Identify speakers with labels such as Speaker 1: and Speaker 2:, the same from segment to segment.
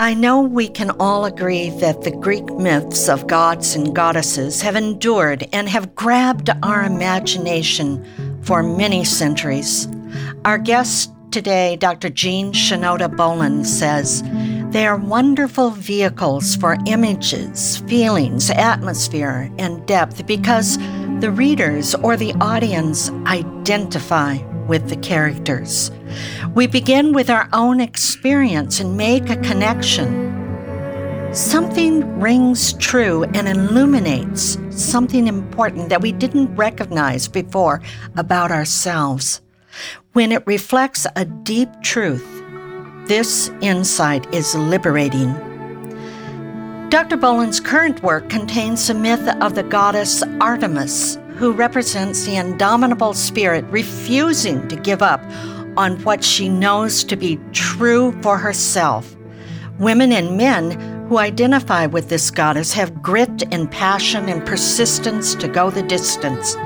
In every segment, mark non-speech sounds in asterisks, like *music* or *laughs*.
Speaker 1: I know we can all agree that the Greek myths of gods and goddesses have endured and have grabbed our imagination for many centuries. Our guest today, Dr. Jean Shinoda Bolen, says they are wonderful vehicles for images, feelings, atmosphere, and depth because the readers or the audience identify with the characters. We begin with our own experience and make a connection. Something rings true and illuminates something important that we didn't recognize before about ourselves. When it reflects a deep truth, this insight is liberating. Dr. Bolen's current work contains the myth of the goddess Artemis, who represents the indomitable spirit refusing to give up on what she knows to be true for herself. Women and men who identify with this goddess have grit and passion and persistence to go the distance.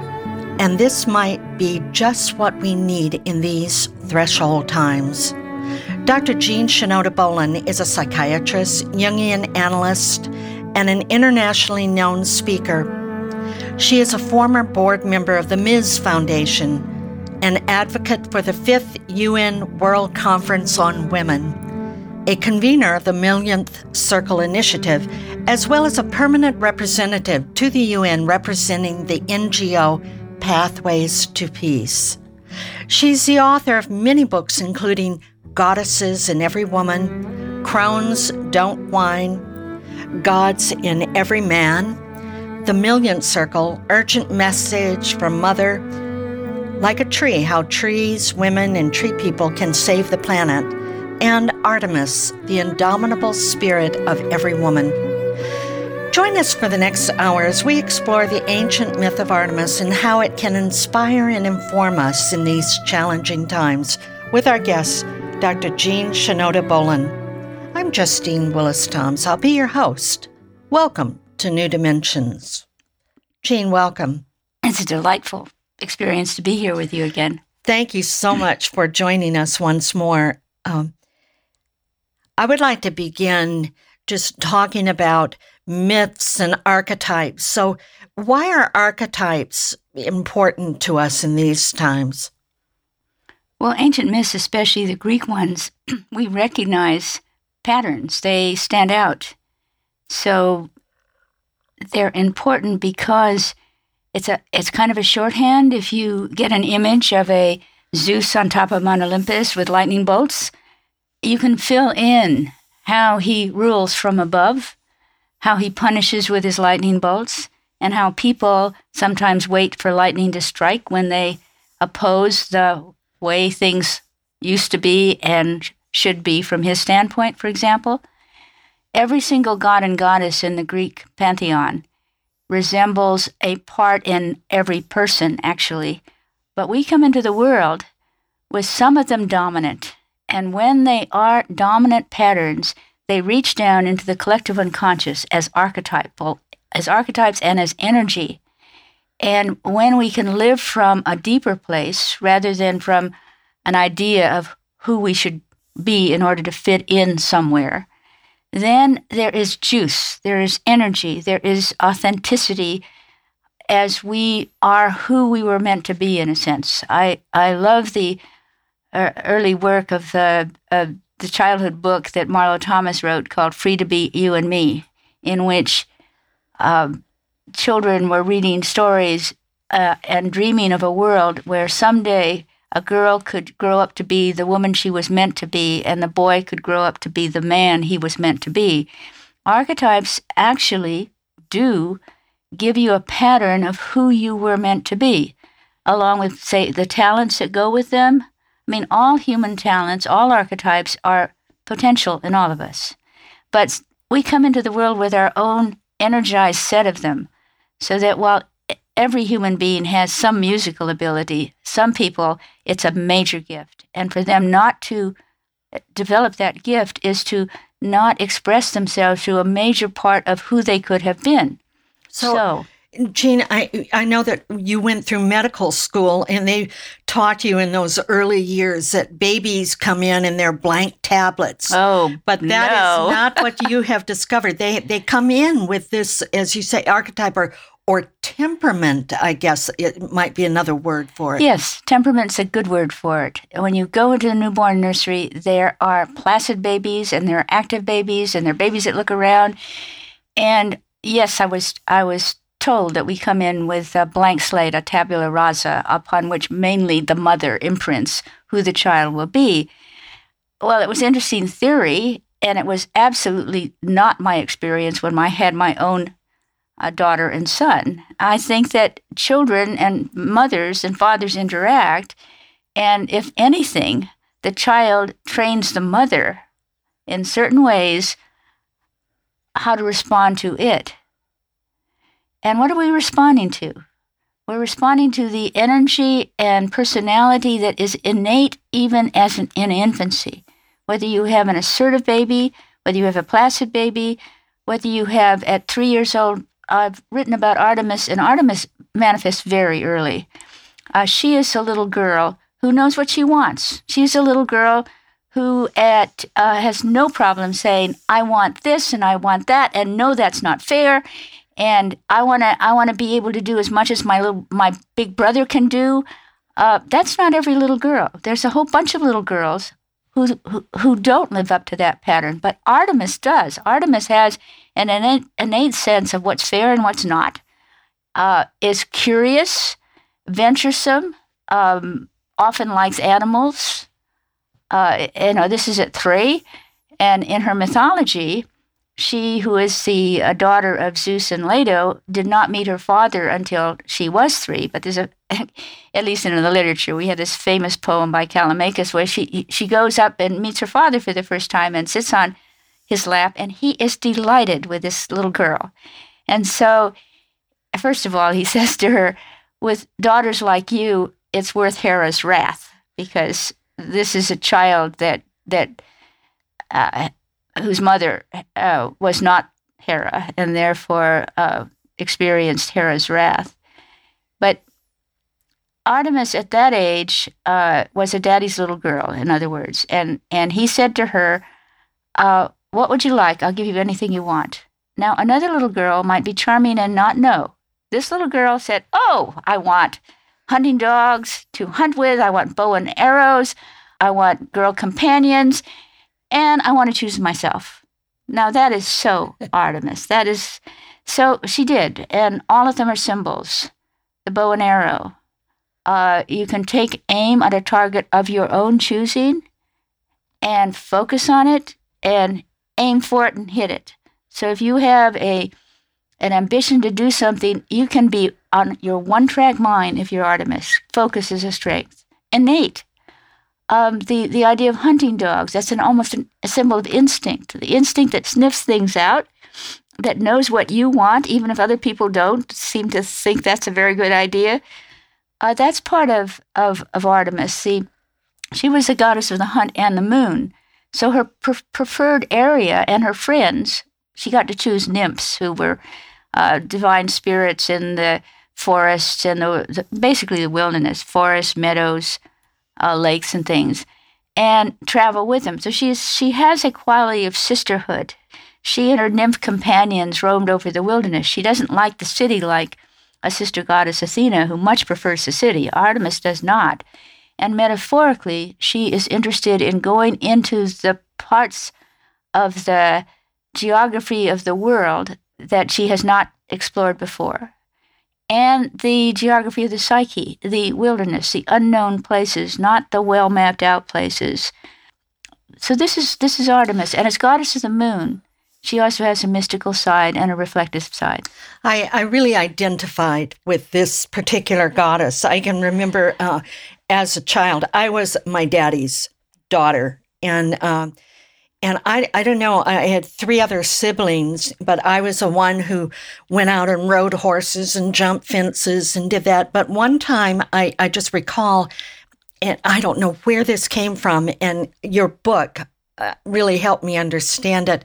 Speaker 1: And this might be just what we need in these threshold times. Dr. Jean Shinoda Bolen is a psychiatrist, Jungian analyst, and an internationally known speaker she is a former board member of the Ms. Foundation, an advocate for the fifth UN World Conference on Women, a convener of the Millionth Circle Initiative, as well as a permanent representative to the UN representing the NGO Pathways to Peace. She's the author of many books, including Goddesses in Every Woman, Crones Don't Whine, Gods in Every Man, the Millionth Circle, urgent message from Mother. Like a tree, how trees, women, and tree people can save the planet. And Artemis, the indomitable spirit of every woman. Join us for the next hour as we explore the ancient myth of Artemis and how it can inspire and inform us in these challenging times with our guest, Dr. Jean Shinoda Bolen. I'm Justine Willis Toms. I'll be your host. Welcome to New Dimensions. Jean, welcome.
Speaker 2: It's a delightful experience to be here with you again.
Speaker 1: Thank you so *clears throat* much for joining us once more. Um, I would like to begin just talking about myths and archetypes. So, why are archetypes important to us in these times?
Speaker 2: Well, ancient myths, especially the Greek ones, *clears throat* we recognize patterns, they stand out. So, they're important because it's a it's kind of a shorthand. If you get an image of a Zeus on top of Mount Olympus with lightning bolts, you can fill in how he rules from above, how he punishes with his lightning bolts, and how people sometimes wait for lightning to strike when they oppose the way things used to be and should be from his standpoint, for example. Every single god and goddess in the Greek pantheon resembles a part in every person, actually. But we come into the world with some of them dominant. And when they are dominant patterns, they reach down into the collective unconscious as archetypal, as archetypes and as energy. And when we can live from a deeper place rather than from an idea of who we should be in order to fit in somewhere, then there is juice, there is energy, there is authenticity, as we are who we were meant to be, in a sense. I, I love the uh, early work of the, uh, the childhood book that Marlo Thomas wrote called Free to Be You and Me, in which um, children were reading stories uh, and dreaming of a world where someday a girl could grow up to be the woman she was meant to be, and the boy could grow up to be the man he was meant to be. Archetypes actually do give you a pattern of who you were meant to be, along with, say, the talents that go with them. I mean, all human talents, all archetypes are potential in all of us. But we come into the world with our own energized set of them, so that while every human being has some musical ability. Some people, it's a major gift. And for them not to develop that gift is to not express themselves through a major part of who they could have been.
Speaker 1: So, so Jean, I I know that you went through medical school and they taught you in those early years that babies come in and they're blank tablets.
Speaker 2: Oh,
Speaker 1: but that
Speaker 2: no.
Speaker 1: is not what you have discovered. They they come in with this, as you say, archetype or or temperament, I guess it might be another word for it.
Speaker 2: Yes, temperament's a good word for it. When you go into the newborn nursery, there are placid babies and there are active babies and there are babies that look around. And yes, I was I was told that we come in with a blank slate, a tabula rasa, upon which mainly the mother imprints who the child will be. Well, it was interesting theory, and it was absolutely not my experience when I had my own a daughter and son. I think that children and mothers and fathers interact, and if anything, the child trains the mother in certain ways how to respond to it. And what are we responding to? We're responding to the energy and personality that is innate even as an, in infancy. Whether you have an assertive baby, whether you have a placid baby, whether you have at three years old I've written about Artemis, and Artemis manifests very early. Uh, she is a little girl who knows what she wants. She's a little girl who at uh, has no problem saying, "I want this and I want that," and no, that's not fair. And I want to I want to be able to do as much as my little my big brother can do. Uh, that's not every little girl. There's a whole bunch of little girls who, who, who don't live up to that pattern. But Artemis does. Artemis has an innate, innate sense of what's fair and what's not, uh, is curious, venturesome, um, often likes animals. Uh, you know, this is at three. And in her mythology, she, who is the uh, daughter of Zeus and Leto, did not meet her father until she was three. But there's a, *laughs* at least in the literature, we have this famous poem by Callimachus where she she goes up and meets her father for the first time and sits on his lap, and he is delighted with this little girl. And so, first of all, he *laughs* says to her, "With daughters like you, it's worth Hera's wrath because this is a child that that." Uh, whose mother uh, was not Hera and therefore uh, experienced Hera's wrath. But Artemis at that age uh, was a daddy's little girl, in other words, and and he said to her, uh, "What would you like? I'll give you anything you want." Now another little girl might be charming and not know. This little girl said, "Oh, I want hunting dogs to hunt with. I want bow and arrows. I want girl companions." and I want to choose myself. Now that is so *laughs* Artemis. That is so she did, and all of them are symbols. The bow and arrow. Uh, you can take aim at a target of your own choosing, and focus on it, and aim for it and hit it. So if you have a an ambition to do something, you can be on your one track mind if you're Artemis. Focus is a strength. Innate um, the the idea of hunting dogs. That's an almost an, a symbol of instinct. The instinct that sniffs things out, that knows what you want, even if other people don't seem to think that's a very good idea. Uh, that's part of, of of Artemis. See, she was the goddess of the hunt and the moon. So her pre- preferred area and her friends, she got to choose nymphs who were uh, divine spirits in the forests and the, the basically the wilderness, forests, meadows, uh, lakes and things, and travel with them. So she's she has a quality of sisterhood. She and her nymph companions roamed over the wilderness. She doesn't like the city like a sister goddess Athena who much prefers the city. Artemis does not. And metaphorically, she is interested in going into the parts of the geography of the world that she has not explored before. And the geography of the psyche, the wilderness, the unknown places, not the well mapped out places. So this is this is Artemis, and as goddess of the moon, she also has a mystical side and a reflective side.
Speaker 1: I, I really identified with this particular goddess. I can remember uh, as a child, I was my daddy's daughter, and um, and I I don't know. I had three other siblings, but I was the one who went out and rode horses and jumped fences and did that. But one time, I I just recall, and I don't know where this came from, and your book uh, really helped me understand it.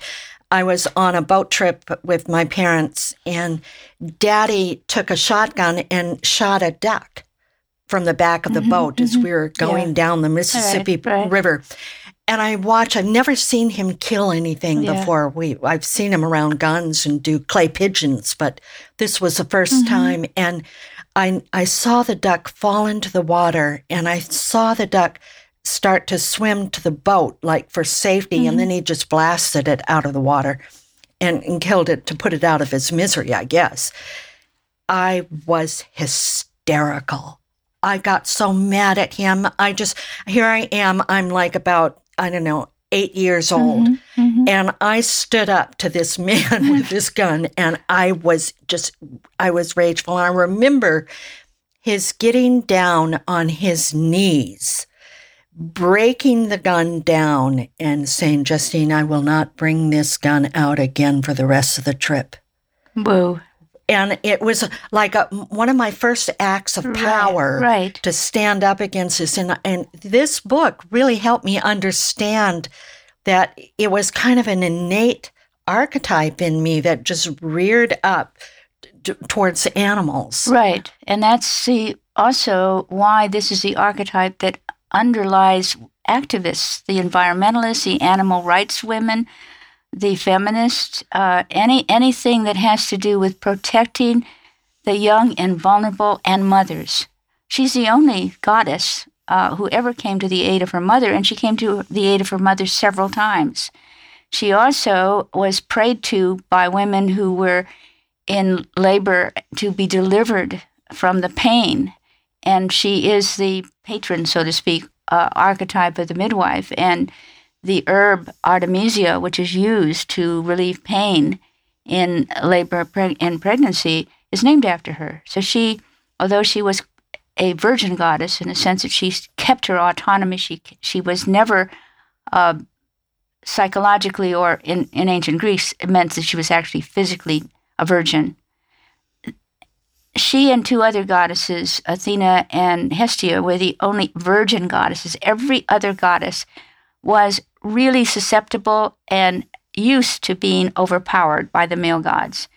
Speaker 1: I was on a boat trip with my parents, and Daddy took a shotgun and shot a duck from the back of the mm-hmm, boat mm-hmm. as we were going yeah. down the Mississippi right, right. River. And I watch. I've never seen him kill anything yeah. before. We I've seen him around guns and do clay pigeons, but this was the 1st mm-hmm. time. And I I saw the duck fall into the water, and I saw the duck start to swim to the boat, like for safety, and then mm-hmm. he just blasted it out of the water and, and killed it to put it out of his misery, I guess. I was hysterical. I got so mad at him. I just, here I am, I'm like about, I don't know, eight years old. Mm-hmm, mm-hmm. And I stood up to this *laughs* man with this gun and I was just, I was rageful. And I remember his getting down on his knees breaking the gun down and saying, Justine, I will not bring this gun out again for the rest of the trip.
Speaker 2: Whoa.
Speaker 1: And it was like a, one of my first acts of power
Speaker 2: right, right.
Speaker 1: to stand up against this. And, and this book really helped me understand that it was kind of an innate archetype in me that just reared up t- towards animals.
Speaker 2: Right. And that's the, also why this is the archetype that underlies activists, the environmentalists, the animal rights women, the feminists, uh, any anything that has to do with protecting the young and vulnerable and mothers. She's the only goddess uh, who ever came to the aid of her mother, and she came to the aid of her mother several times. She also was prayed to by women who were in labor to be delivered from the pain and she is the patron, so to speak, uh, archetype of the midwife. And the herb artemisia, which is used to relieve pain in labor and pregnancy, is named after her. So she, although she was a virgin goddess in the sense that she kept her autonomy, she she was never uh, psychologically or in, in ancient Greece, it meant that she was actually physically a virgin she and two other goddesses, Athena and Hestia, were the only virgin goddesses. Every other goddess was really susceptible and used to being overpowered by the male gods.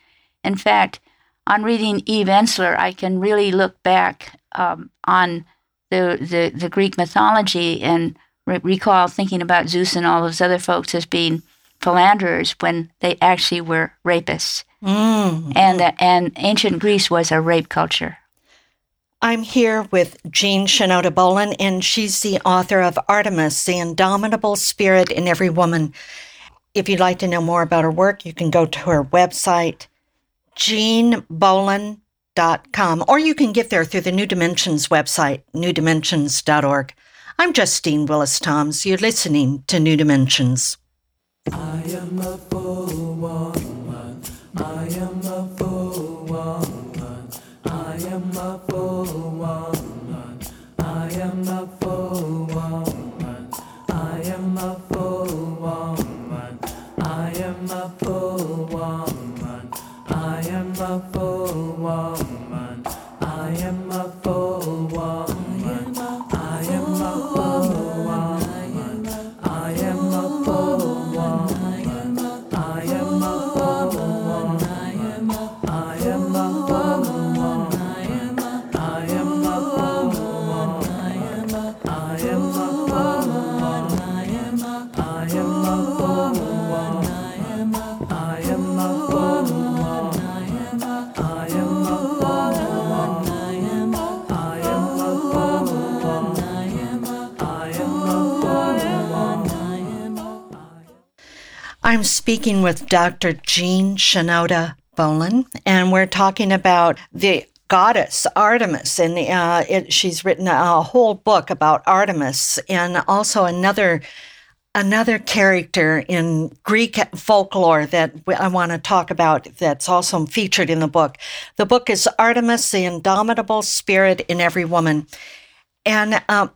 Speaker 2: In fact, on reading Eve Ensler, I can really look back um, on the, the, the, Greek mythology and re- recall thinking about Zeus and all those other folks as being philanderers when they actually were rapists. Mm. And, uh, and ancient Greece was a rape culture.
Speaker 1: I'm here with Jean Shinoda Bolen, and she's the author of Artemis, the Indomitable Spirit in Every Woman. If you'd like to know more about her work, you can go to her website, jeanbolen.com, or you can get there through the New Dimensions website, newdimensions.org. I'm Justine Willis Toms. You're listening to New Dimensions. I am a full woman. I am a full woman. I am a poor woman. I am a poor. Speaking with Dr. Jean Shinoda Bolen, and we're talking about the goddess Artemis, and uh, it, she's written a whole book about Artemis, and also another another character in Greek folklore that I want to talk about that's also featured in the book. The book is Artemis, the Indomitable Spirit in Every Woman. And uh,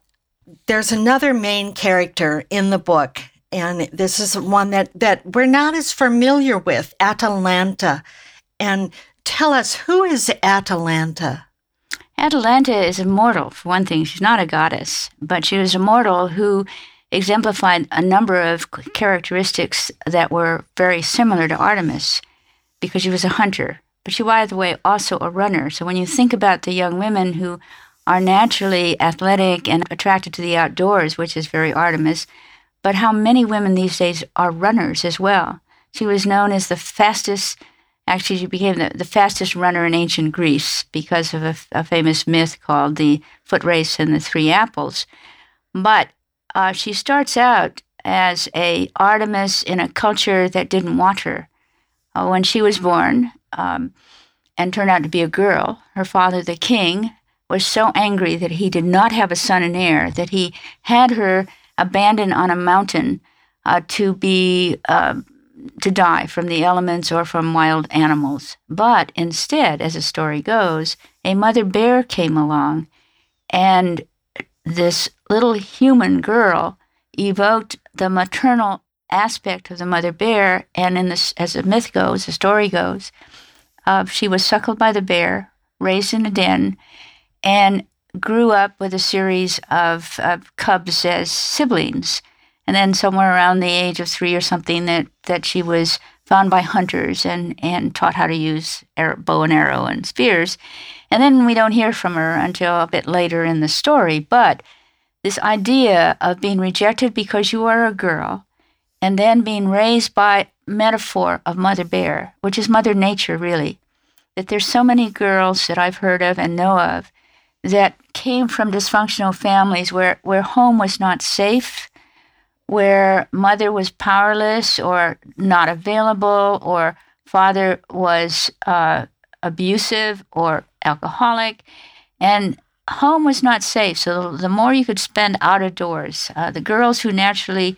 Speaker 1: there's another main character in the book, and this is one that, that we're not as familiar with Atalanta. And tell us, who is Atalanta?
Speaker 2: Atalanta is a mortal, for one thing. She's not a goddess, but she was a mortal who exemplified a number of characteristics that were very similar to Artemis because she was a hunter, but she, by the way, also a runner. So when you think about the young women who are naturally athletic and attracted to the outdoors, which is very Artemis, but how many women these days are runners as well. She was known as the fastest, actually, she became the, the fastest runner in ancient Greece because of a, a famous myth called the foot race and the three apples. But uh, she starts out as a Artemis in a culture that didn't want her. Uh, when she was born um, and turned out to be a girl, her father, the king, was so angry that he did not have a son and heir that he had her abandoned on a mountain uh, to be uh, to die from the elements or from wild animals. But instead, as the story goes, a mother bear came along and this little human girl evoked the maternal aspect of the mother bear. And in this, as the myth goes, the story goes, uh, she was suckled by the bear, raised in a den, and grew up with a series of, of cubs as siblings. And then somewhere around the age of three or something, that, that she was found by hunters and, and taught how to use bow and arrow and spears. And then we don't hear from her until a bit later in the story. But this idea of being rejected because you are a girl and then being raised by metaphor of Mother Bear, which is Mother Nature, really. That there's so many girls that I've heard of and know of that came from dysfunctional families where, where home was not safe, where mother was powerless or not available, or father was uh, abusive or alcoholic, and home was not safe. So the more you could spend out of doors, uh, the girls who naturally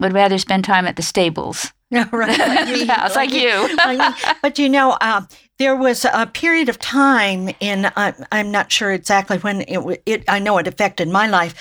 Speaker 2: would rather spend time at the stables.
Speaker 1: Yeah, *laughs* right. Like *laughs*
Speaker 2: me, like, like you. like
Speaker 1: but you know, uh, there was a period of time in uh, I'm not sure exactly when it, it. I know it affected my life.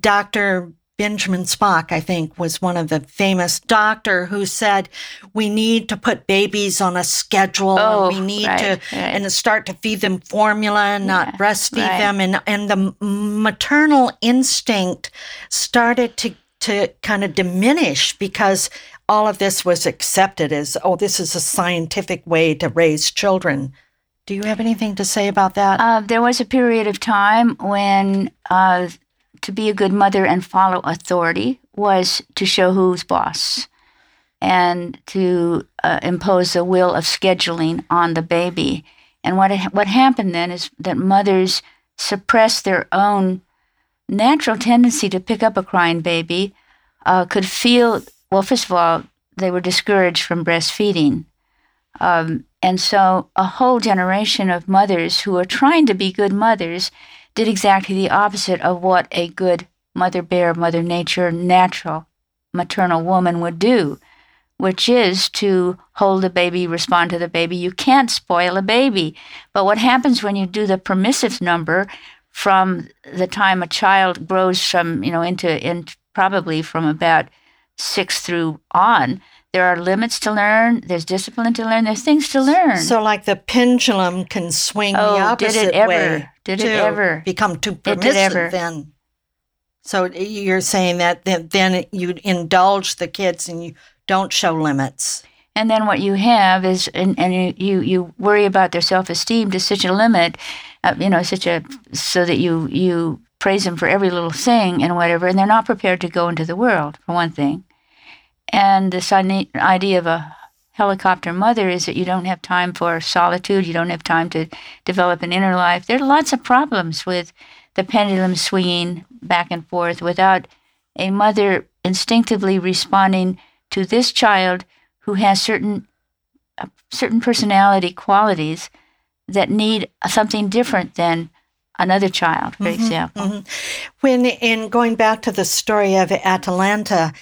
Speaker 1: Dr. Benjamin Spock, I think, was one of the famous doctor who said we need to put babies on a schedule.
Speaker 2: Oh,
Speaker 1: and we need
Speaker 2: right,
Speaker 1: to
Speaker 2: right.
Speaker 1: and start to feed them formula and not
Speaker 2: Yeah,
Speaker 1: breastfeed
Speaker 2: right.
Speaker 1: them. And and the maternal instinct started to to kind of diminish because all of this was accepted as oh, this is a scientific way to raise children. Do you have anything to say about that?
Speaker 2: Uh, there was a period of time when uh, to be a good mother and follow authority was to show who's boss and to uh, impose the will of scheduling on the baby. And what what happened then is that mothers suppressed their own natural tendency to pick up a crying baby, uh, could feel well. First of all, they were discouraged from breastfeeding. Um, and so a whole generation of mothers who are trying to be good mothers did exactly the opposite of what a good mother bear, mother nature, natural maternal woman would do, which is to hold the baby, respond to the baby. You can't spoil a baby. But what happens when you do the permissive number from the time a child grows from, you know, into, in probably from about six through on, there are limits to learn, there's discipline to learn, there's things to learn.
Speaker 1: So, like the pendulum can swing the
Speaker 2: Oh, did
Speaker 1: opposite
Speaker 2: it ever?
Speaker 1: way.
Speaker 2: Did it ever?
Speaker 1: become too
Speaker 2: did
Speaker 1: permissive?
Speaker 2: ever.
Speaker 1: Then, so you're saying that then, you indulge the kids and you don't show limits.
Speaker 2: And then what you have is, and, and you, you, you worry about their self esteem to such a limit, uh, you know, such a, so that you, you praise them for every little thing and whatever, and they're not prepared to go into the world, for one thing. And this idea of a helicopter mother is that you don't have time for solitude, you don't have time to develop an inner life. There are lots of problems with the pendulum swinging back and forth without a mother instinctively responding to this child who has certain uh, certain personality qualities that need something different than another child, for mm-hmm, example. Mm-hmm.
Speaker 1: When in going back to the story of Atalanta,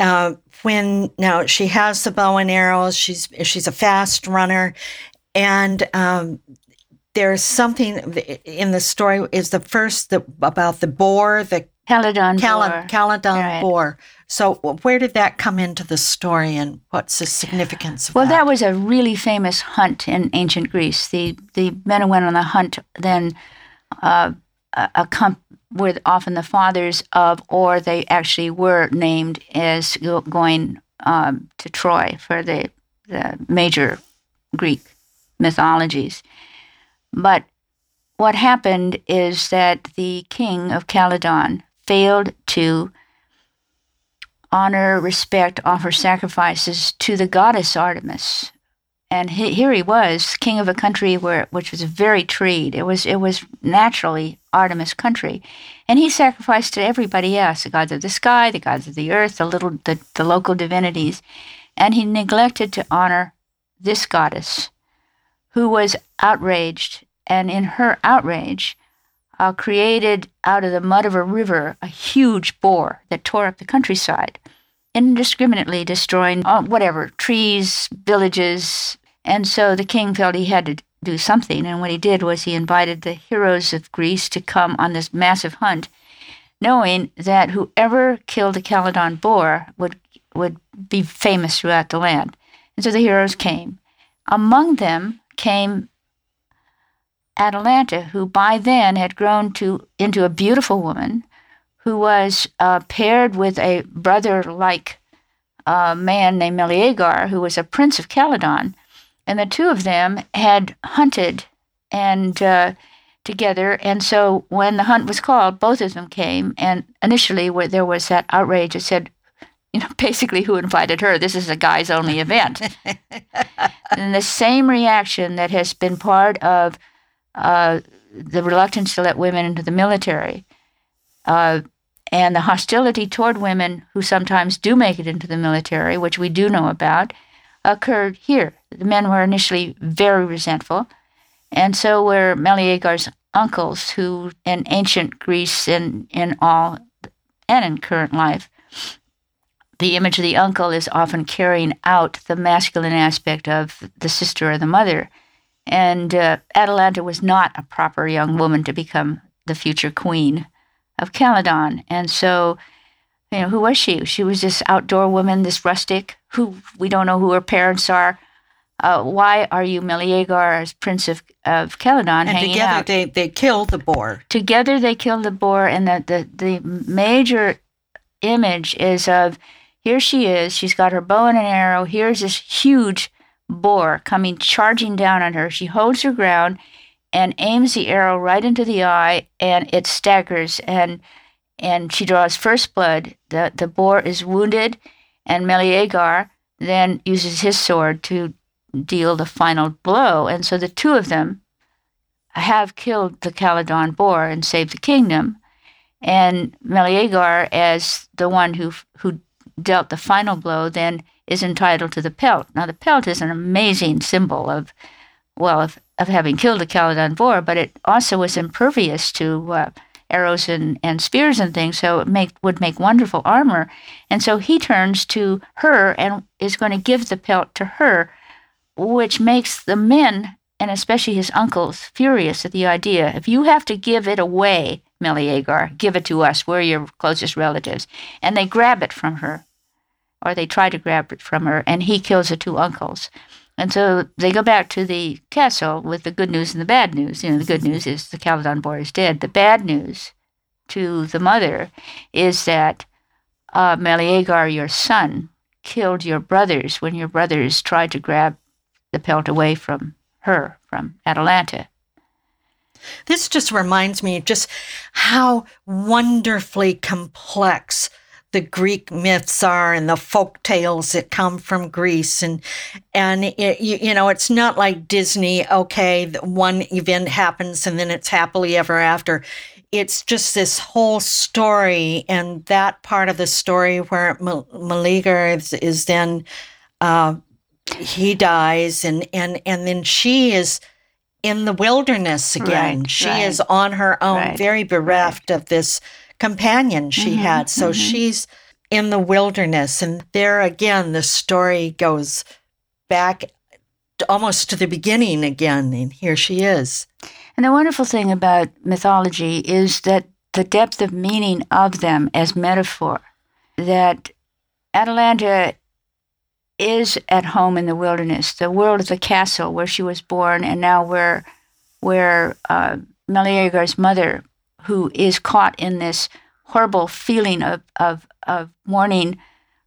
Speaker 1: uh, when now she has the bow and arrows, she's she's a fast runner, and um, there's something in the story is the first the, about the boar, the
Speaker 2: Calydon Cal- boar.
Speaker 1: Calydon right. boar. So where did that come into the story, and what's the significance of
Speaker 2: well,
Speaker 1: that?
Speaker 2: Well, that was a really famous hunt in ancient Greece. The the men who went on the hunt then uh, were often the fathers of, or they actually were named as going um, to Troy for the the major Greek mythologies. But what happened is that the king of Calydon failed to honor, respect, offer sacrifices to the goddess Artemis. And he, here he was, king of a country where which was very treed. It was it was naturally Artemis country, and he sacrificed to everybody else: the gods of the sky, the gods of the earth, the little the, the local divinities, and he neglected to honor this goddess who was outraged, and in her outrage, uh, created out of the mud of a river a huge boar that tore up the countryside, indiscriminately destroying uh, whatever trees, villages. And so the king felt he had to do something. And what he did was he invited the heroes of Greece to come on this massive hunt, knowing that whoever killed the Calydon boar would would be famous throughout the land. And so the heroes came. Among them came Atalanta, who by then had grown to into a beautiful woman, who was uh, paired with a brother-like uh, man named Meleager, who was a prince of Calydon, and the two of them had hunted and uh, together. And so when the hunt was called, both of them came. And initially, where there was that outrage, it said, you know, *laughs* basically who invited her? This is a guys only event. *laughs* and the same reaction that has been part of uh, the reluctance to let women into the military uh, and the hostility toward women who sometimes do make it into the military, which we do know about, occurred here. The men were initially very resentful, and so were Meleager's uncles, who in ancient Greece and in all and in current life the image of the uncle is often carrying out the masculine aspect of the sister or the mother. And uh, Atalanta was not a proper young woman to become the future queen of Calydon. And so, you know, who was she? She was this outdoor woman, this rustic, who we don't know who her parents are. Uh, why are you Meleager as prince of, of Calydon
Speaker 1: and
Speaker 2: hanging
Speaker 1: together
Speaker 2: out?
Speaker 1: they, they killed the boar.
Speaker 2: Together they kill the boar, and the, the, the major image is of here she is. She's got her bow and an arrow. Here's this huge boar coming charging down on her. She holds her ground and aims the arrow right into the eye, and it staggers and and she draws first blood. The the boar is wounded, and Meleager then uses his sword to deal the final blow. And so the two of them have killed the Calydon boar and saved the kingdom. And Meleager, as the one who who dealt the final blow then is entitled to the pelt. Now, the pelt is an amazing symbol of, well, of, of having killed the Calydon boar, but it also was impervious to uh, arrows and, and spears and things, so it make, would make wonderful armor. And so he turns to her and is going to give the pelt to her, which makes the men, and especially his uncles, furious at the idea. If you have to give it away, Meleager, give it to us. We're your closest relatives. And they grab it from her or they try to grab it from her, and he kills the two uncles. And so they go back to the castle with the good news and the bad news. You know, the good news is the Calydon boy is dead. The bad news to the mother is that uh, Meleager, your son, killed your brothers when your brothers tried to grab the pelt away from her, from Atalanta.
Speaker 1: This just reminds me just how wonderfully complex the Greek myths are and the folk tales that come from Greece. And, and it, you, you know, it's not like Disney, okay, one event happens and then it's happily ever after. it's just this whole story, and that part of the story where Meleager is, is then uh, he dies, and and and then she is in the wilderness again.
Speaker 2: Right,
Speaker 1: she
Speaker 2: right.
Speaker 1: is on her own,
Speaker 2: Right,
Speaker 1: very bereft of this companion she
Speaker 2: Mm-hmm,
Speaker 1: had. So she's in the wilderness, and there again, the story goes back to- almost to the beginning again, and here she is.
Speaker 2: And the wonderful thing about mythology is that the depth of meaning of them as metaphor, that Atalanta is at home in the wilderness, the world of the castle where she was born, and now where where uh, Meleager's mother, who is caught in this horrible feeling of, of, of mourning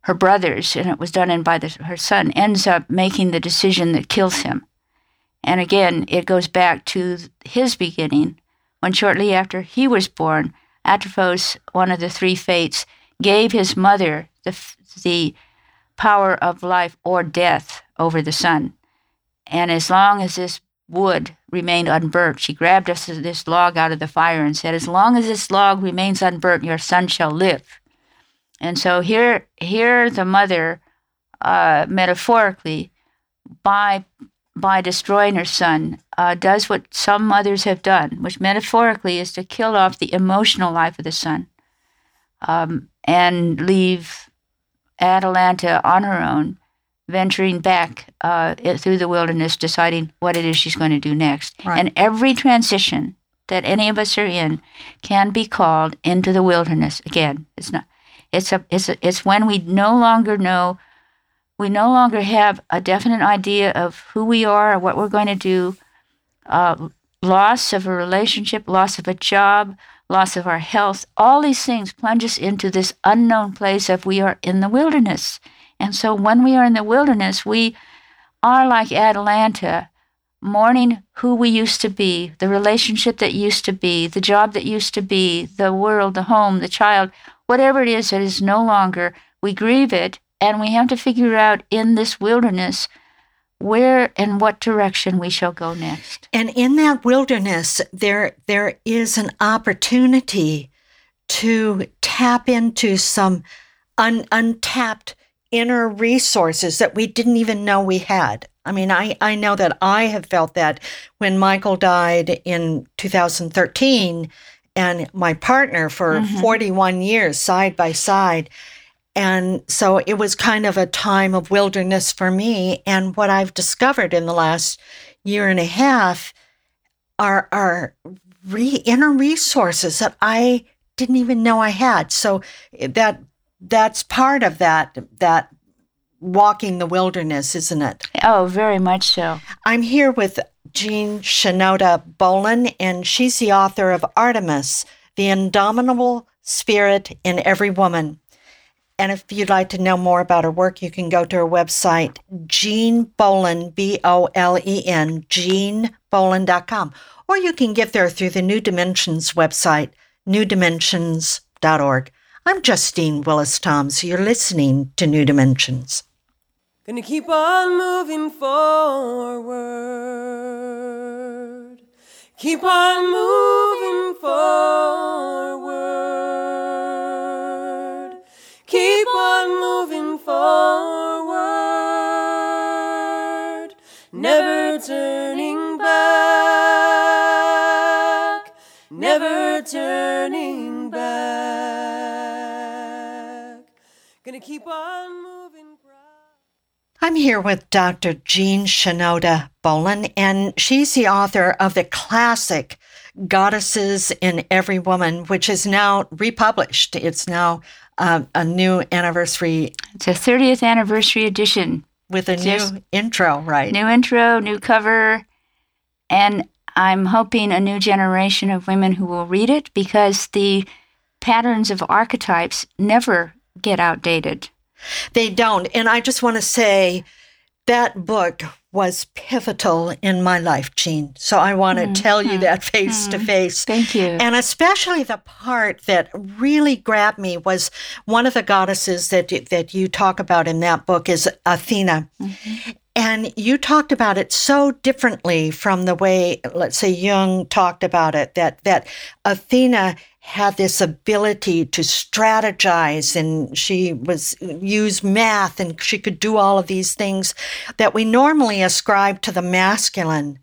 Speaker 2: her brothers, and it was done in by the, her son, ends up making the decision that kills him. And again, it goes back to his beginning, when shortly after he was born, Atropos, one of the three fates, gave his mother the, the power of life or death over the son. And as long as this wood remained unburnt, she grabbed us this log out of the fire and said, As long as this log remains unburnt, your son shall live. And so here, here the mother, uh, metaphorically, by by destroying her son, uh, does what some mothers have done, which metaphorically is to kill off the emotional life of the son um, and leave Atalanta on her own, venturing back uh, through the wilderness, deciding what it is she's going to do next.
Speaker 1: Right.
Speaker 2: And every transition that any of us are in can be called into the wilderness again. It's not. It's a. It's a, It's when we no longer know. We no longer have a definite idea of who we are, or what we're going to do. Uh, loss of a relationship, loss of a job, loss of our health, all these things plunge us into this unknown place of we are in the wilderness. And so when we are in the wilderness, we are like Atalanta, mourning who we used to be, the relationship that used to be, the job that used to be, the world, the home, the child, whatever it is that is no longer, we grieve it, and we have to figure out in this wilderness where and what direction we shall go next.
Speaker 1: And in that wilderness, there there is an opportunity to tap into some un, untapped inner resources that we didn't even know we had. I mean, I, I know that I have felt that when Michael died in 2013 and my partner for mm-hmm. 41 years side by side. And so it was kind of a time of wilderness for me. And what I've discovered in the last year and a half are, are re, inner resources that I didn't even know I had. So that that's part of that that walking the wilderness, isn't it?
Speaker 2: Oh, very much so.
Speaker 1: I'm here with Jean Shinoda Bolen, and she's the author of Artemis, The Indomitable Spirit in Every Woman. And if you'd like to know more about her work, you can go to her website, Jean Bolen, B O L E N, jeanbolen.com. Or you can get there through the New Dimensions website, newdimensions.org. I'm Justine Willis Toms. You're listening to New Dimensions.
Speaker 3: Gonna keep on moving forward. Keep on moving forward.
Speaker 1: Here with Dr. Jean Shinoda Bolen, and she's the author of the classic Goddesses in Every Woman, which is now republished. It's now uh, a new anniversary
Speaker 2: It's a 30th anniversary edition.
Speaker 1: with a
Speaker 2: Yes.
Speaker 1: new intro, right?
Speaker 2: New intro, new cover, and I'm hoping a new generation of women who will read it because the patterns of archetypes never get outdated.
Speaker 1: They don't. And I just want to say that book was pivotal in my life, Jean. So I want to mm-hmm. tell you that mm-hmm. face to face.
Speaker 2: Thank you.
Speaker 1: And especially the part that really grabbed me was one of the goddesses that that you talk about in that book is Athena. Mm-hmm. And you talked about it so differently from the way, let's say, Jung talked about it, that, that Athena had this ability to strategize and she was use math and she could do all of these things that we normally ascribe to the masculine.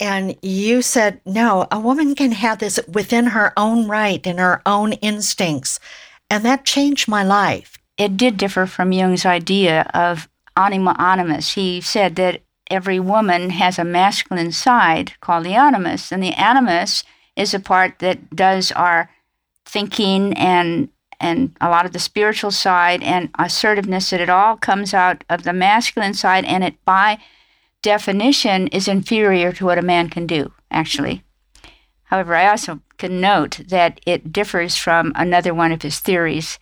Speaker 1: And you said, no, a woman can have this within her own right and her own instincts. And that changed my life.
Speaker 2: It did differ from Jung's idea of anima animus. He said that every woman has a masculine side called the animus, and the animus is a part that does our thinking and and a lot of the spiritual side and assertiveness that it all comes out of the masculine side and it by definition is inferior to what a man can do actually however i also can note that it differs from another one of his theories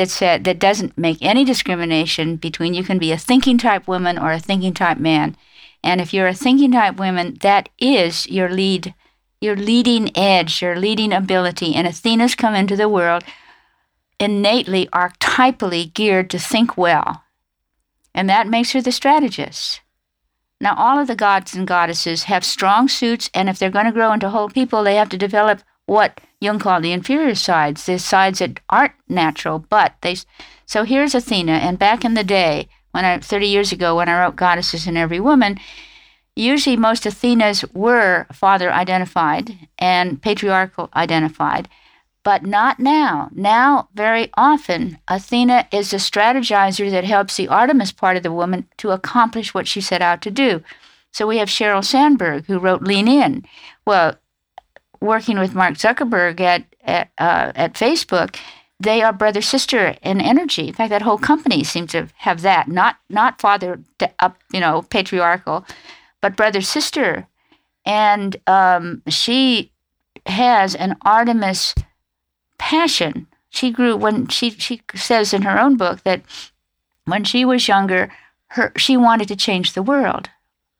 Speaker 2: that said that doesn't make any discrimination between you can be a thinking type woman or a thinking type man. And if you're a thinking type woman, that is your lead, your leading edge, your leading ability. And Athena's come into the world innately, archetypally geared to think well. And that makes her the strategist. Now, all of the gods and goddesses have strong suits, and if they're going to grow into whole people, they have to develop what Jung called the inferior sides, the sides that aren't natural, but they. So here's Athena, and back in the day, when I 30 years ago, when I wrote Goddesses in Every Woman, usually most Athenas were father identified and patriarchal identified, but not now. Now, very often, Athena is a strategizer that helps the Artemis part of the woman to accomplish what she set out to do. So we have Sheryl Sandberg, who wrote Lean In. Well, working with Mark Zuckerberg at at, uh, at Facebook, they are brother sister in energy. In fact, that whole company seems to have that not not father up you know patriarchal, but brother sister, and um, she has an Artemis passion. She grew when she she says in her own book that when she was younger, her she wanted to change the world,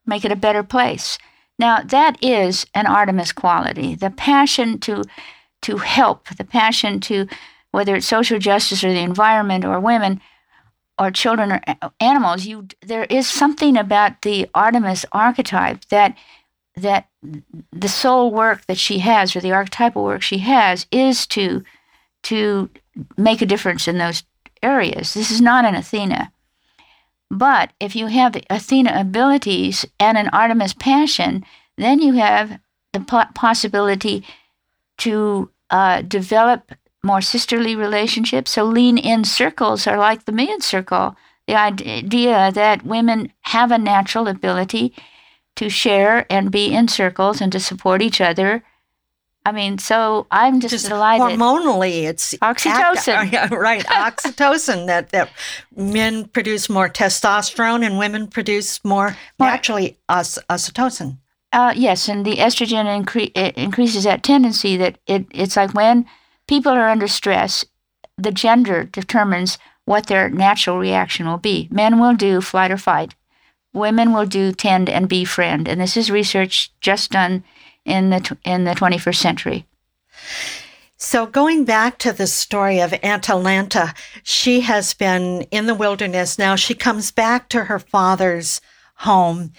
Speaker 2: make it a better place. Now, that is an Artemis quality the passion to, to help, the passion to, whether it's social justice or the environment or women or children or animals, you, there is something about the Artemis archetype that, that the soul work that she has or the archetypal work she has is to, to make a difference in those areas. This is not an Athena. But if you have Athena abilities and an Artemis passion, then you have the possibility to uh, develop more sisterly relationships. So, lean in circles are like the million circle. The idea that women have a natural ability to share and be in circles and to support each other I mean, so I'm just, just delighted.
Speaker 1: Hormonally, it's
Speaker 2: oxytocin. *laughs*
Speaker 1: Act, right, oxytocin. That that men produce more testosterone and women produce more, more naturally oxytocin.
Speaker 2: Uh, yes, and the estrogen incre- increases that tendency that it, it's like when people are under stress, the gender determines what their natural reaction will be. Men will do flight or fight. Women will do tend and befriend. And this is research just done in the in the 21st century.
Speaker 1: So, going back to the story of Atalanta, she has been in the wilderness. Now she comes back to her father's home,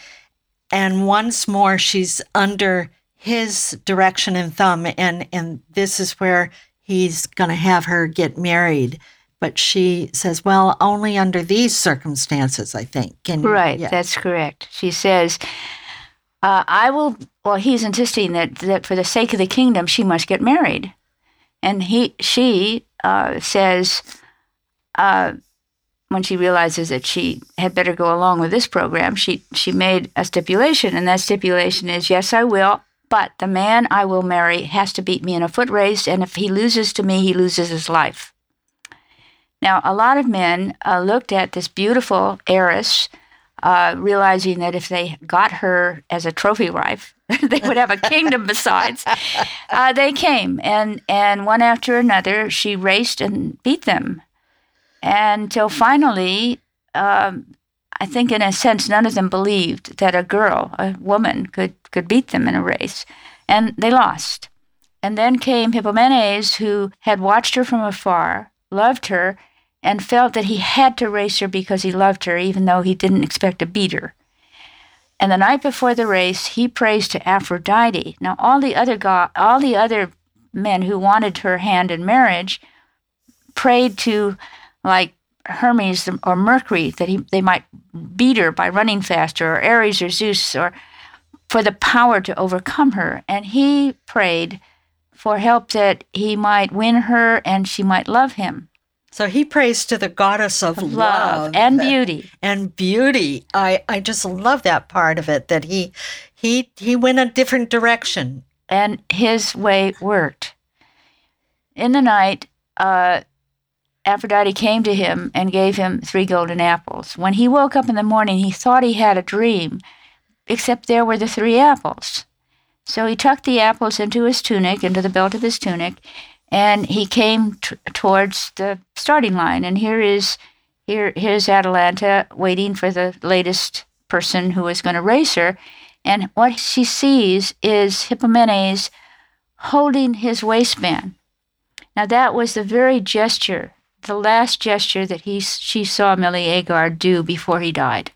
Speaker 1: and once more she's under his direction and thumb. And, and this is where he's going to have her get married. But she says, well, only under these circumstances, I think.
Speaker 2: Can, right, yeah. that's correct. She says, uh, I will, well, he's insisting that, that for the sake of the kingdom, she must get married. And he, she uh, says, uh, when she realizes that she had better go along with this program, she, she made a stipulation. And that stipulation is yes, I will, but the man I will marry has to beat me in a foot race. And if he loses to me, he loses his life. Now, a lot of men uh, looked at this beautiful heiress uh, realizing that if they got her as a trophy wife, *laughs* they would have a kingdom besides. *laughs* Uh, they came, and and one after another, she raced and beat them, until finally, um, I think in a sense, none of them believed that a girl, a woman, could could beat them in a race, and they lost. And then came Hippomenes, who had watched her from afar, loved her, and felt that he had to race her because he loved her, even though he didn't expect to beat her. And the night before the race, he prays to Aphrodite. Now, all the other go- all the other men who wanted her hand in marriage prayed to, like Hermes or Mercury, that he, they might beat her by running faster, or Ares or Zeus, or for the power to overcome her. And he prayed for help that he might win her and she might love him.
Speaker 1: So he prays to the goddess of,
Speaker 2: Love,
Speaker 1: love,
Speaker 2: and beauty.
Speaker 1: and beauty. I, I just love that part of it that he he he went a different direction.
Speaker 2: and his way worked. In the night, uh, Aphrodite came to him and gave him three golden apples. When he woke up in the morning, he thought he had a dream, except there were the three apples. So he tucked the apples into his tunic, into the belt of his tunic, and he came t- towards the starting line. And here is here here's Atalanta waiting for the latest person who is going to race her. And what she sees is Hippomenes holding his waistband. Now that was the very gesture, the last gesture that he she saw Millie Meleager do before he died,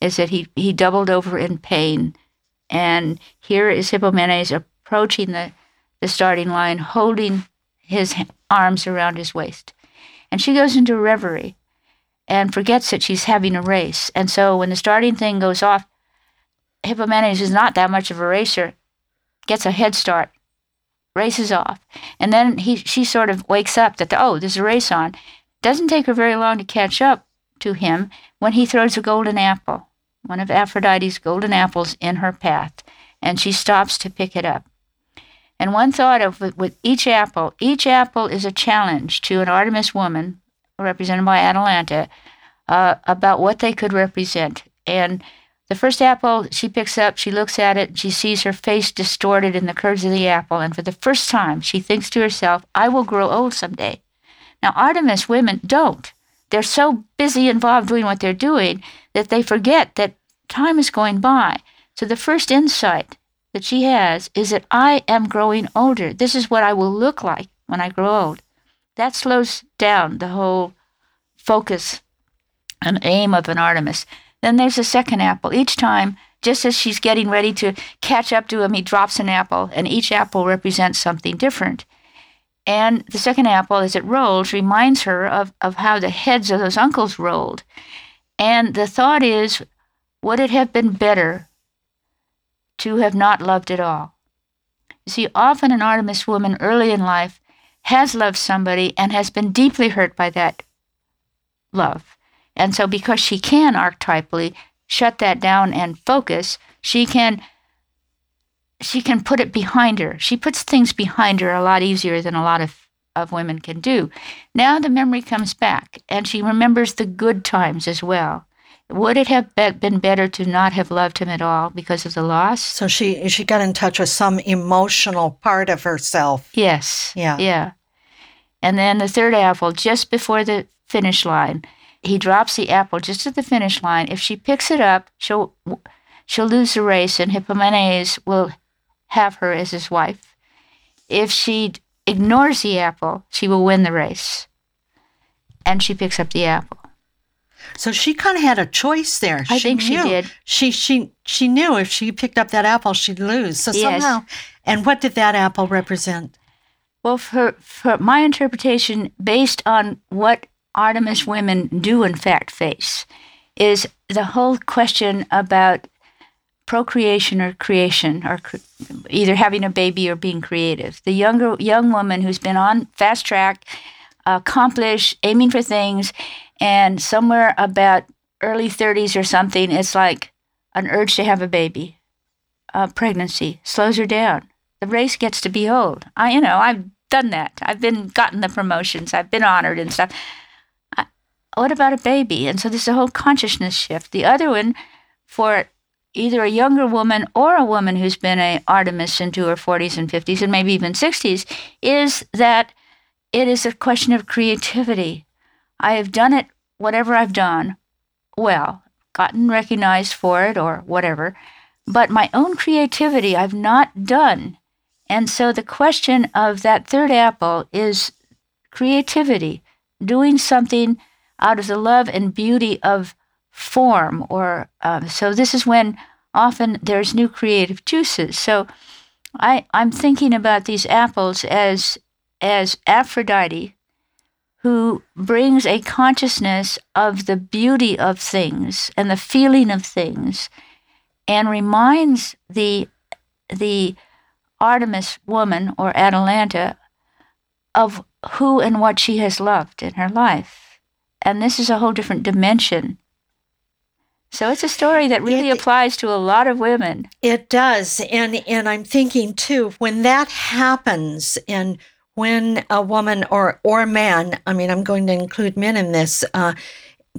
Speaker 2: is that he he doubled over in pain, and here is Hippomenes approaching the the starting line, holding his arms around his waist, and she goes into reverie, and forgets that she's having a race, and so when the starting thing goes off, Hippomenes is not that much of a racer, gets a head start, races off, and then he she sort of wakes up that oh there's a race on. Doesn't take her very long to catch up to him when he throws a golden apple, one of Aphrodite's golden apples, in her path, and she stops to pick it up. And one thought of with, each apple, each apple is a challenge to an Artemis woman, represented by Atalanta, uh, about what they could represent. And the first apple she picks up, she looks at it, she sees her face distorted in the curves of the apple, and for the first time she thinks to herself, I will grow old someday. Now, Artemis women don't. They're so busy involved doing what they're doing that they forget that time is going by. So the first insight that she has is that I am growing older. This is what I will look like when I grow old. That slows down the whole focus and aim of an Artemis. Then there's a second apple. Each time, just as she's getting ready to catch up to him, he drops an apple, and each apple represents something different. And the second apple, as it rolls, reminds her of, of how the heads of those uncles rolled. And the thought is, would it have been better to have not loved at all? You see, often an Artemis woman early in life has loved somebody and has been deeply hurt by that love. And so, because she can archetypally shut that down and focus, she can she can put it behind her. She puts things behind her a lot easier than a lot of, of women can do. Now the memory comes back, and she remembers the good times as well. Would it have been better to not have loved him at all because of the loss?
Speaker 1: So she she got in touch with some emotional part of herself.
Speaker 2: Yes.
Speaker 1: Yeah.
Speaker 2: Yeah. And then the third apple, just before the finish line, he drops the apple just at the finish line. If she picks it up, she'll she'll lose the race, and Hippomenes will have her as his wife. If she ignores the apple, she will win the race. And she picks up the apple.
Speaker 1: So she kind of had a choice there.
Speaker 2: I think she
Speaker 1: knew.
Speaker 2: did.
Speaker 1: She she she knew if she picked up that apple, she'd lose. So
Speaker 2: Yes.
Speaker 1: somehow, and what did that apple represent?
Speaker 2: Well, for, for my interpretation, based on what Artemis women do in fact face, is the whole question about procreation or creation, or cr- either having a baby or being creative. The younger young woman who's been on fast track, accomplished, aiming for things, and somewhere about early 30s or something, it's like an urge to have a baby. Uh, pregnancy slows her down the race gets to be old. I, you know, I've done that. I've been gotten the promotions. I've been honored and stuff. What about a baby? And so there's a whole consciousness shift. The other one, for either a younger woman or a woman who's been a Artemis into her 40s and 50s and maybe even 60s, is that it is a question of creativity. I have done it, whatever I've done, well, gotten recognized for it or whatever, but my own creativity I've not done. And so the question of that third apple is creativity, doing something out of the love and beauty of form. Or um, so this is when often there's new creative juices. So I, I'm thinking about these apples as as Aphrodite, who brings a consciousness of the beauty of things and the feeling of things, and reminds the the Artemis woman or Atalanta of who and what she has loved in her life. And this is a whole different dimension. So it's a story that really
Speaker 1: It-
Speaker 2: applies to a lot of women.
Speaker 1: It does. And and I'm thinking too, when that happens and when a woman or or man, I mean I'm going to include men in this, uh,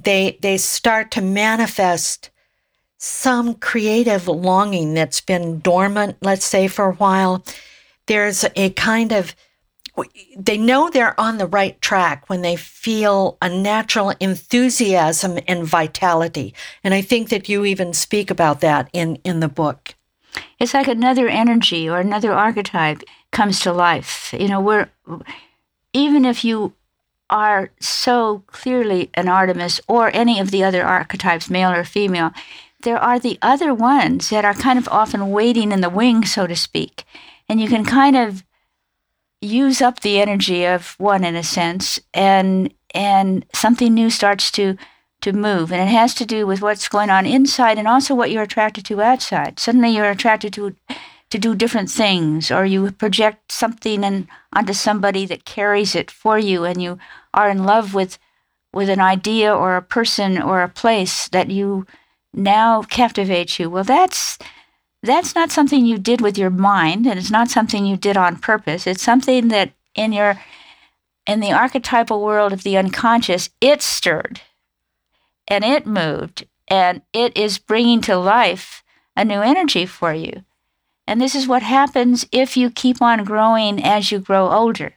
Speaker 1: they they start to manifest some creative longing that's been dormant, let's say, for a while. There's a kind of they know they're on the right track when they feel a natural enthusiasm and vitality. And I think that you even speak about that in, in the book.
Speaker 2: It's like another energy or another archetype comes to life. You know, we're even if you are so clearly an Artemis or any of the other archetypes, male or female, there are the other ones that are kind of often waiting in the wings, so to speak. And you can kind of use up the energy of one in a sense and and something new starts to to move. And it has to do with what's going on inside and also what you're attracted to outside. Suddenly you're attracted to to do different things or you project something and onto somebody that carries it for you and you are in love with with an idea or a person or a place that you now captivates you. Well that's that's not something you did with your mind and it's not something you did on purpose. It's something that in your in the archetypal world of the unconscious it stirred and it moved and it is bringing to life a new energy for you. And this is what happens if you keep on growing as you grow older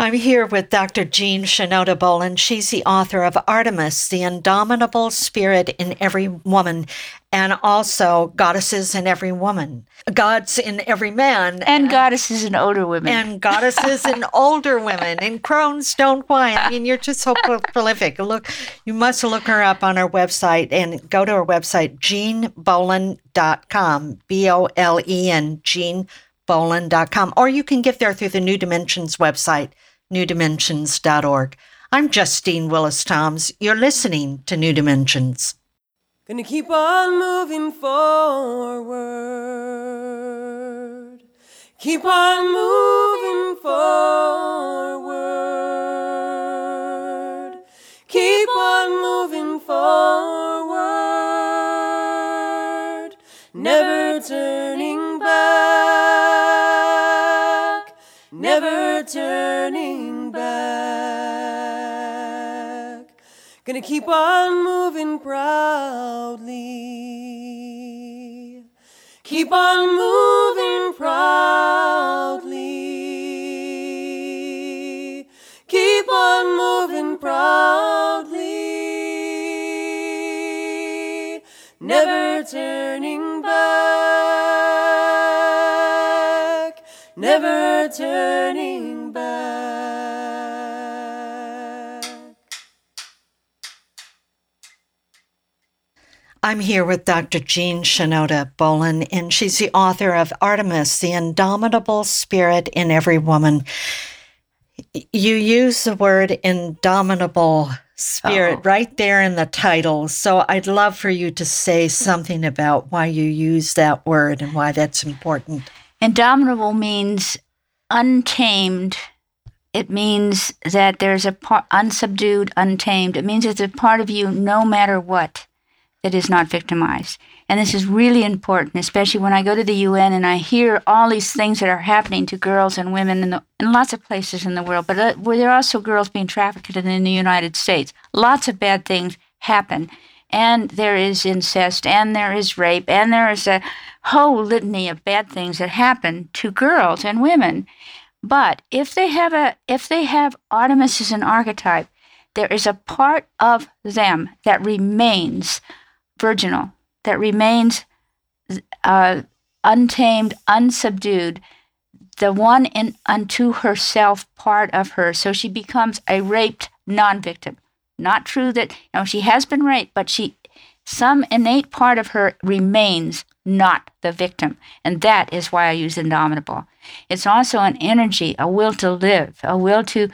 Speaker 1: I'm here with Dr. Jean Shinoda Bolen. She's the author of Artemis, the Indomitable Spirit in Every Woman, and also Goddesses in Every Woman, Gods in Every Man,
Speaker 2: and goddesses and older women
Speaker 1: and Goddesses in *laughs* Older Women, and Crones Don't Whine. I mean, you're just so *laughs* prolific. Look, you must look her up on our website and go to her website, jeanbolen.com, B O L E N, jeanbolen.com, or you can get there through the New Dimensions website, newdimensions.org. I'm Justine Willis Toms. You're listening to New Dimensions.
Speaker 3: Gonna keep on moving forward. Keep on moving forward. Gonna keep on moving proudly. Keep on moving proudly. Keep on moving proudly. Never turning back. Never turning
Speaker 1: I'm here with Dr. Jean Shinoda Bolen, and she's the author of Artemis, the Indomitable Spirit in Every Woman. You use the word indomitable spirit
Speaker 2: Oh.
Speaker 1: right there in the title. So I'd love for you to say something about why you use that word and why that's important.
Speaker 2: Indomitable means untamed. It means that there's a part unsubdued, untamed. It means it's a part of you, no matter what, that is not victimized. And this is really important, especially when I go to the UN and I hear all these things that are happening to girls and women in, the, in lots of places in the world. But uh, where there are also girls being trafficked in the United States. Lots of bad things happen. And there is incest, and there is rape, and there is a whole litany of bad things that happen to girls and women. But if they have a if they have Artemis as an archetype, there is a part of them that remains virginal, that remains uh, untamed, unsubdued, the one in unto herself part of her. So she becomes a raped non-victim. Not true that you know she has been raped, but she some innate part of her remains not the victim. And that is why I use indomitable. It's also an energy, a will to live, a will to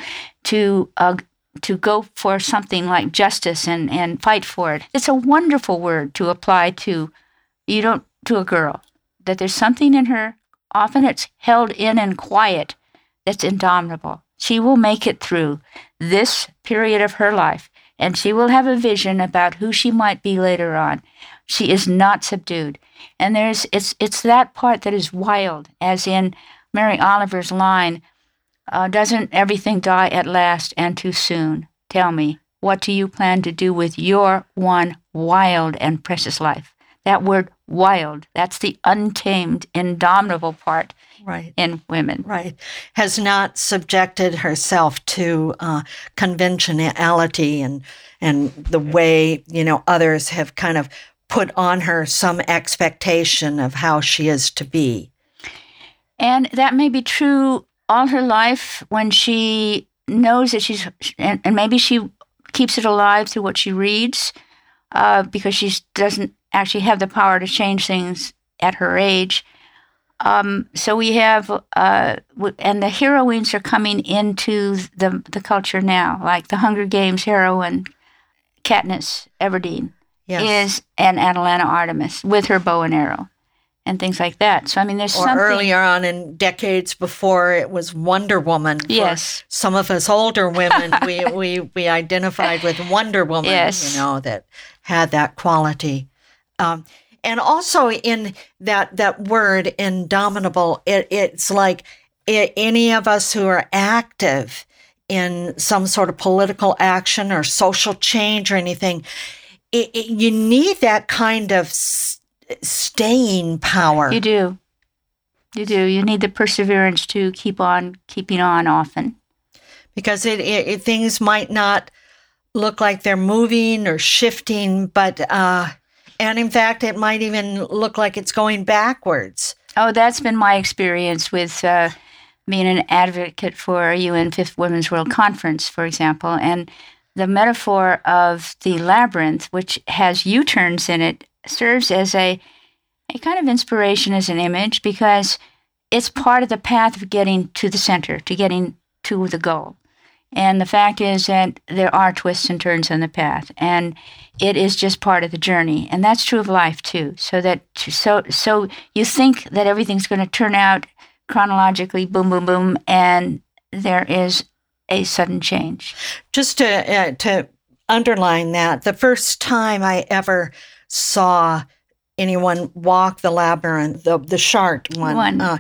Speaker 2: to uh, to go for something like justice and, and fight for it. It's a wonderful word to apply to you don't to a girl. That there's something in her, often it's held in and quiet, that's indomitable. She will make it through this period of her life and she will have a vision about who she might be later on. She is not subdued. And there's it's it's that part that is wild, as in Mary Oliver's line, uh, doesn't everything die at last and too soon? Tell me, what do you plan to do with your one wild and precious life? That word wild, that's the untamed, indomitable part
Speaker 1: right.
Speaker 2: in women.
Speaker 1: Right. Has not subjected herself to uh, conventionality and and the way, you know, others have kind of put on her some expectation of how she is to be.
Speaker 2: And that may be true all her life when she knows that she's, and, and maybe she keeps it alive through what she reads uh, because she doesn't actually have the power to change things at her age. Um, so we have, uh, and the heroines are coming into the the culture now, like the Hunger Games heroine, Katniss Everdeen,
Speaker 1: Yes.
Speaker 2: is and Atalanta Artemis with her bow and arrow, and things like that. So I mean, there's
Speaker 1: or
Speaker 2: something.
Speaker 1: earlier on in decades before it was Wonder Woman.
Speaker 2: Yes.
Speaker 1: Some of us older women, we, *laughs* we, we identified with Wonder Woman,
Speaker 2: Yes.
Speaker 1: you know, that had that quality. Um, and also in that, that word indomitable, it, it's like i any of us who are active in some sort of political action or social change or anything, it, it, you need that kind of s- staying power.
Speaker 2: You do. You do. You need the perseverance to keep on keeping on often.
Speaker 1: because it, it, it- things might not look like they're moving or shifting, but uh, and in fact, it might even look like it's going backwards.
Speaker 2: Oh, that's been my experience with uh, being an advocate for a UN Fifth Women's World Conference, for example. And the metaphor of the labyrinth, which has U turns in it, serves as a, a kind of inspiration as an image because it's part of the path of getting to the center, to getting to the goal. And the fact is that there are twists and turns on the path, and it is just part of the journey, and that's true of life too. So that so so you think that everything's going to turn out chronologically, boom, boom, boom, and there is a sudden change.
Speaker 1: Just to uh, to underline that, the first time I ever saw anyone walk the labyrinth, the the Chartres one,
Speaker 2: One.
Speaker 1: Uh,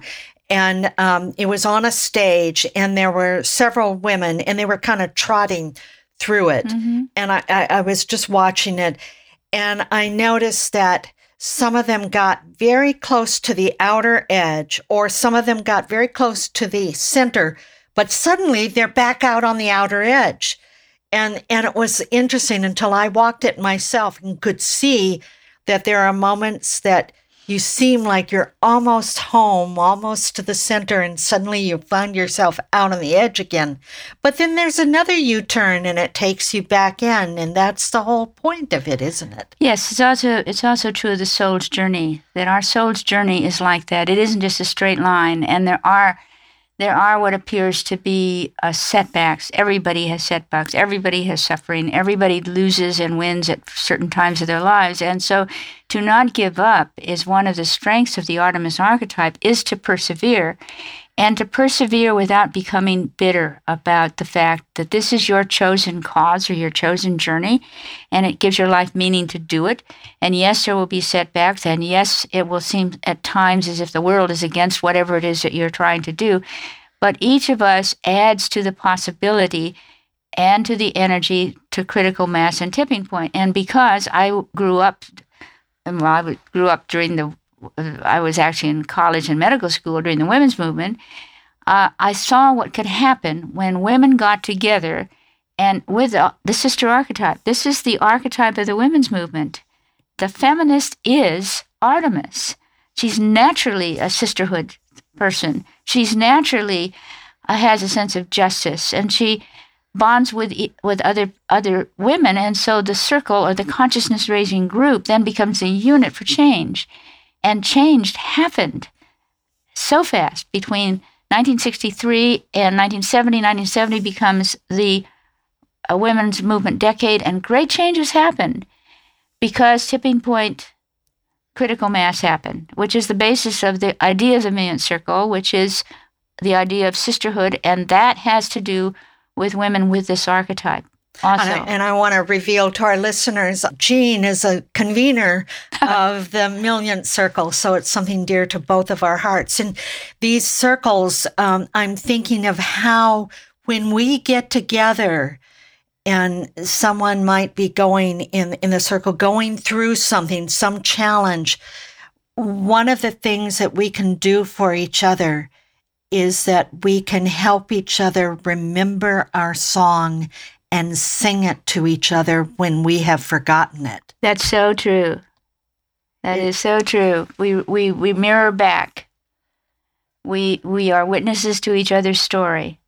Speaker 1: and um, it was on a stage, and there were several women, and they were kind of trotting through it.
Speaker 2: Mhm.
Speaker 1: and I, I, I was just watching it and I noticed that some of them got very close to the outer edge or some of them got very close to the center, but suddenly they're back out on the outer edge. And and it was interesting until I walked it myself and could see that there are moments that you seem like you're almost home, almost to the center, and suddenly you find yourself out on the edge again. But then there's another U turn and it takes you back in, and that's the whole point of it, isn't it?
Speaker 2: Yes, it's also it's also true of the soul's journey that our soul's journey is like that. It isn't just a straight line, and there are there are what appears to be uh, setbacks. Everybody has setbacks. Everybody has suffering. Everybody loses and wins at certain times of their lives, and so to not give up is one of the strengths of the Artemis archetype. Is to persevere, and to persevere without becoming bitter about the fact that this is your chosen cause or your chosen journey, and it gives your life meaning to do it. And yes, there will be setbacks, and yes, it will seem at times as if the world is against whatever it is that you're trying to do. But each of us adds to the possibility and to the energy to critical mass and tipping point. And because I grew up, well, I grew up during the, I was actually in college and medical school during the women's movement. Uh, I saw what could happen when women got together and with uh, the sister archetype. This is the archetype of the women's movement. The feminist is Artemis. She's naturally a sisterhood person. She's naturally uh, has a sense of justice, and she bonds with with other other women, and so the circle or the consciousness raising group then becomes a unit for change, and change happened so fast between 1963 and 1970. 1970 becomes the uh, women's movement decade, and great changes happened because tipping point critical mass happened, which is the basis of the idea of the Millionth Circle, which is the idea of sisterhood, and that has to do with women with this archetype. Also.
Speaker 1: And I, and I want to reveal to our listeners, Jean is a convener *laughs* of the Millionth Circle, so it's something dear to both of our hearts. And these circles, um, I'm thinking of how when we get together, and someone might be going in in the circle, going through something, some challenge. One of the things that we can do for each other is that we can help each other remember our song and sing it to each other when we have forgotten it.
Speaker 2: That's so true. That is so true. We we we mirror back. We we are witnesses to each other's story.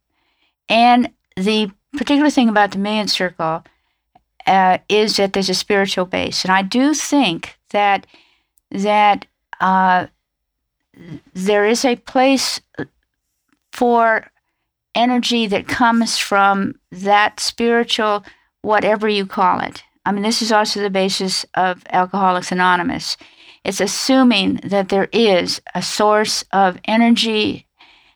Speaker 2: And the particular thing about the Millionth Circle uh, is that there's a spiritual base, and I do think that that uh, there is a place for energy that comes from that spiritual, whatever you call it. I mean, this is also the basis of Alcoholics Anonymous. It's assuming that there is a source of energy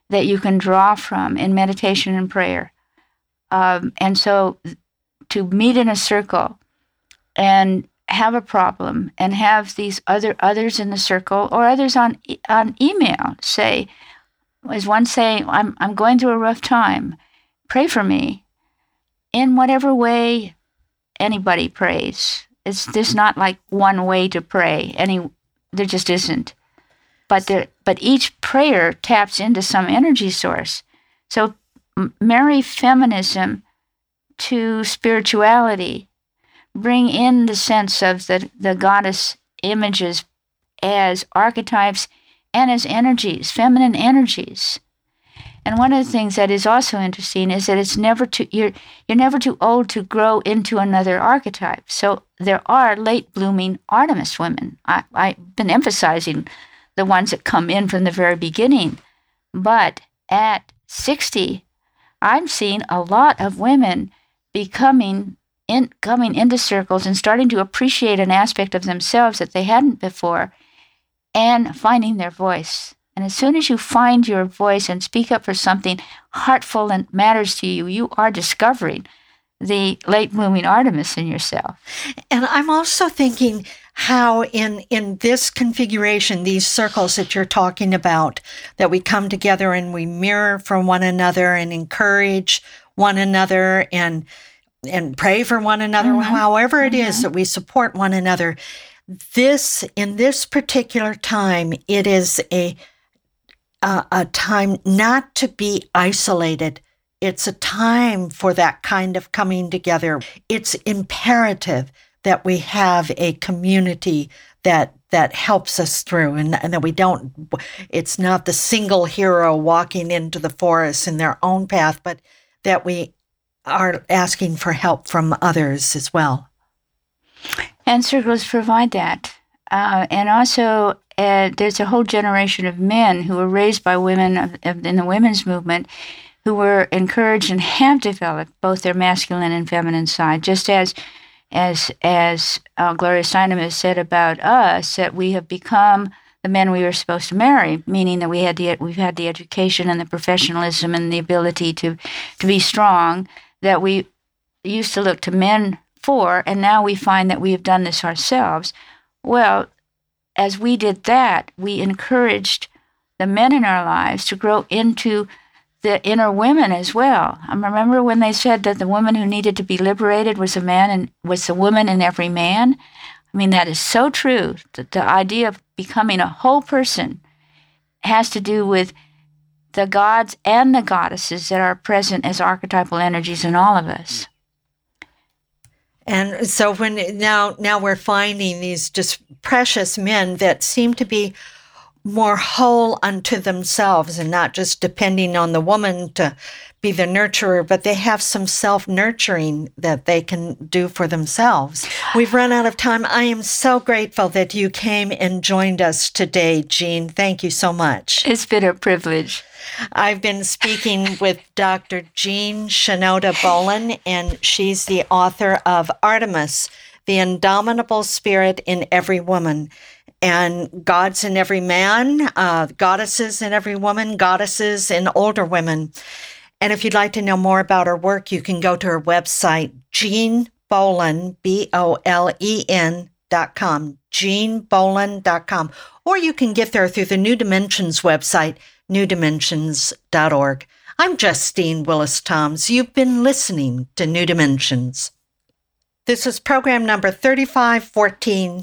Speaker 2: that you can draw from in meditation and prayer. Um, and so to meet in a circle and have a problem and have these other others in the circle or others on on email say as one saying I'm I'm going through a rough time. Pray for me. In whatever way anybody prays it's there's not like one way to pray. Any there just isn't. But there but each prayer taps into some energy source. So marry feminism to spirituality. Bring in the sense of the, the goddess images as archetypes and as energies, feminine energies. And one of the things that is also interesting is that it's never too you're you're never too old to grow into another archetype. So there are late blooming Artemis women. I, I've been emphasizing the ones that come in from the very beginning. But at 60, I'm seeing a lot of women becoming in coming into circles and starting to appreciate an aspect of themselves that they hadn't before and finding their voice. And as soon as you find your voice and speak up for something heartful and matters to you, you are discovering the late blooming Artemis in yourself.
Speaker 1: And I'm also thinking how in in this configuration these circles that you're talking about that we come together and we mirror for one another and encourage one another and and pray for one another mm-hmm. however it mm-hmm. is that we support one another this in this particular time it is a a, a time not to be isolated. It's a time for that kind of coming together. It's imperative that we have a community that that helps us through and, and that we don't it's not the single hero walking into the forest in their own path but that we are asking for help from others as well
Speaker 2: and circles provide that. Uh, and also uh, there's a whole generation of men who were raised by women of, of, in the women's movement who were encouraged and have developed both their masculine and feminine side just as as as uh, Gloria Steinem has said about us, that we have become the men we were supposed to marry, meaning that we had the we've had the education and the professionalism and the ability to to be strong that we used to look to men for, and now we find that we have done this ourselves. Well, as we did that, we encouraged the men in our lives to grow into the inner women as well. I remember when they said that the woman who needed to be liberated was a man and was a woman in every man. I mean, that is so true. The, the idea of becoming a whole person has to do with the gods and the goddesses that are present as archetypal energies in all of us.
Speaker 1: And so when now now we're finding these just precious men that seem to be more whole unto themselves and not just depending on the woman to be the nurturer, but they have some self nurturing that they can do for themselves. We've run out of time. I am so grateful that you came and joined us today, Jean. Thank you so much.
Speaker 2: It's been a privilege.
Speaker 1: I've been speaking *laughs* with Dr. Jean Shinoda Bolen, and she's the author of Artemis, the Indomitable Spirit in Every Woman and gods in every man, uh, goddesses in every woman, goddesses in older women. And if you'd like to know more about her work, you can go to her website, Jean Bolen, B O L E N dot com, jeanbolen.com, or you can get there through the New Dimensions website, newdimensions.org. I'm Justine Willis Toms. You've been listening to New Dimensions. This is program number 3514.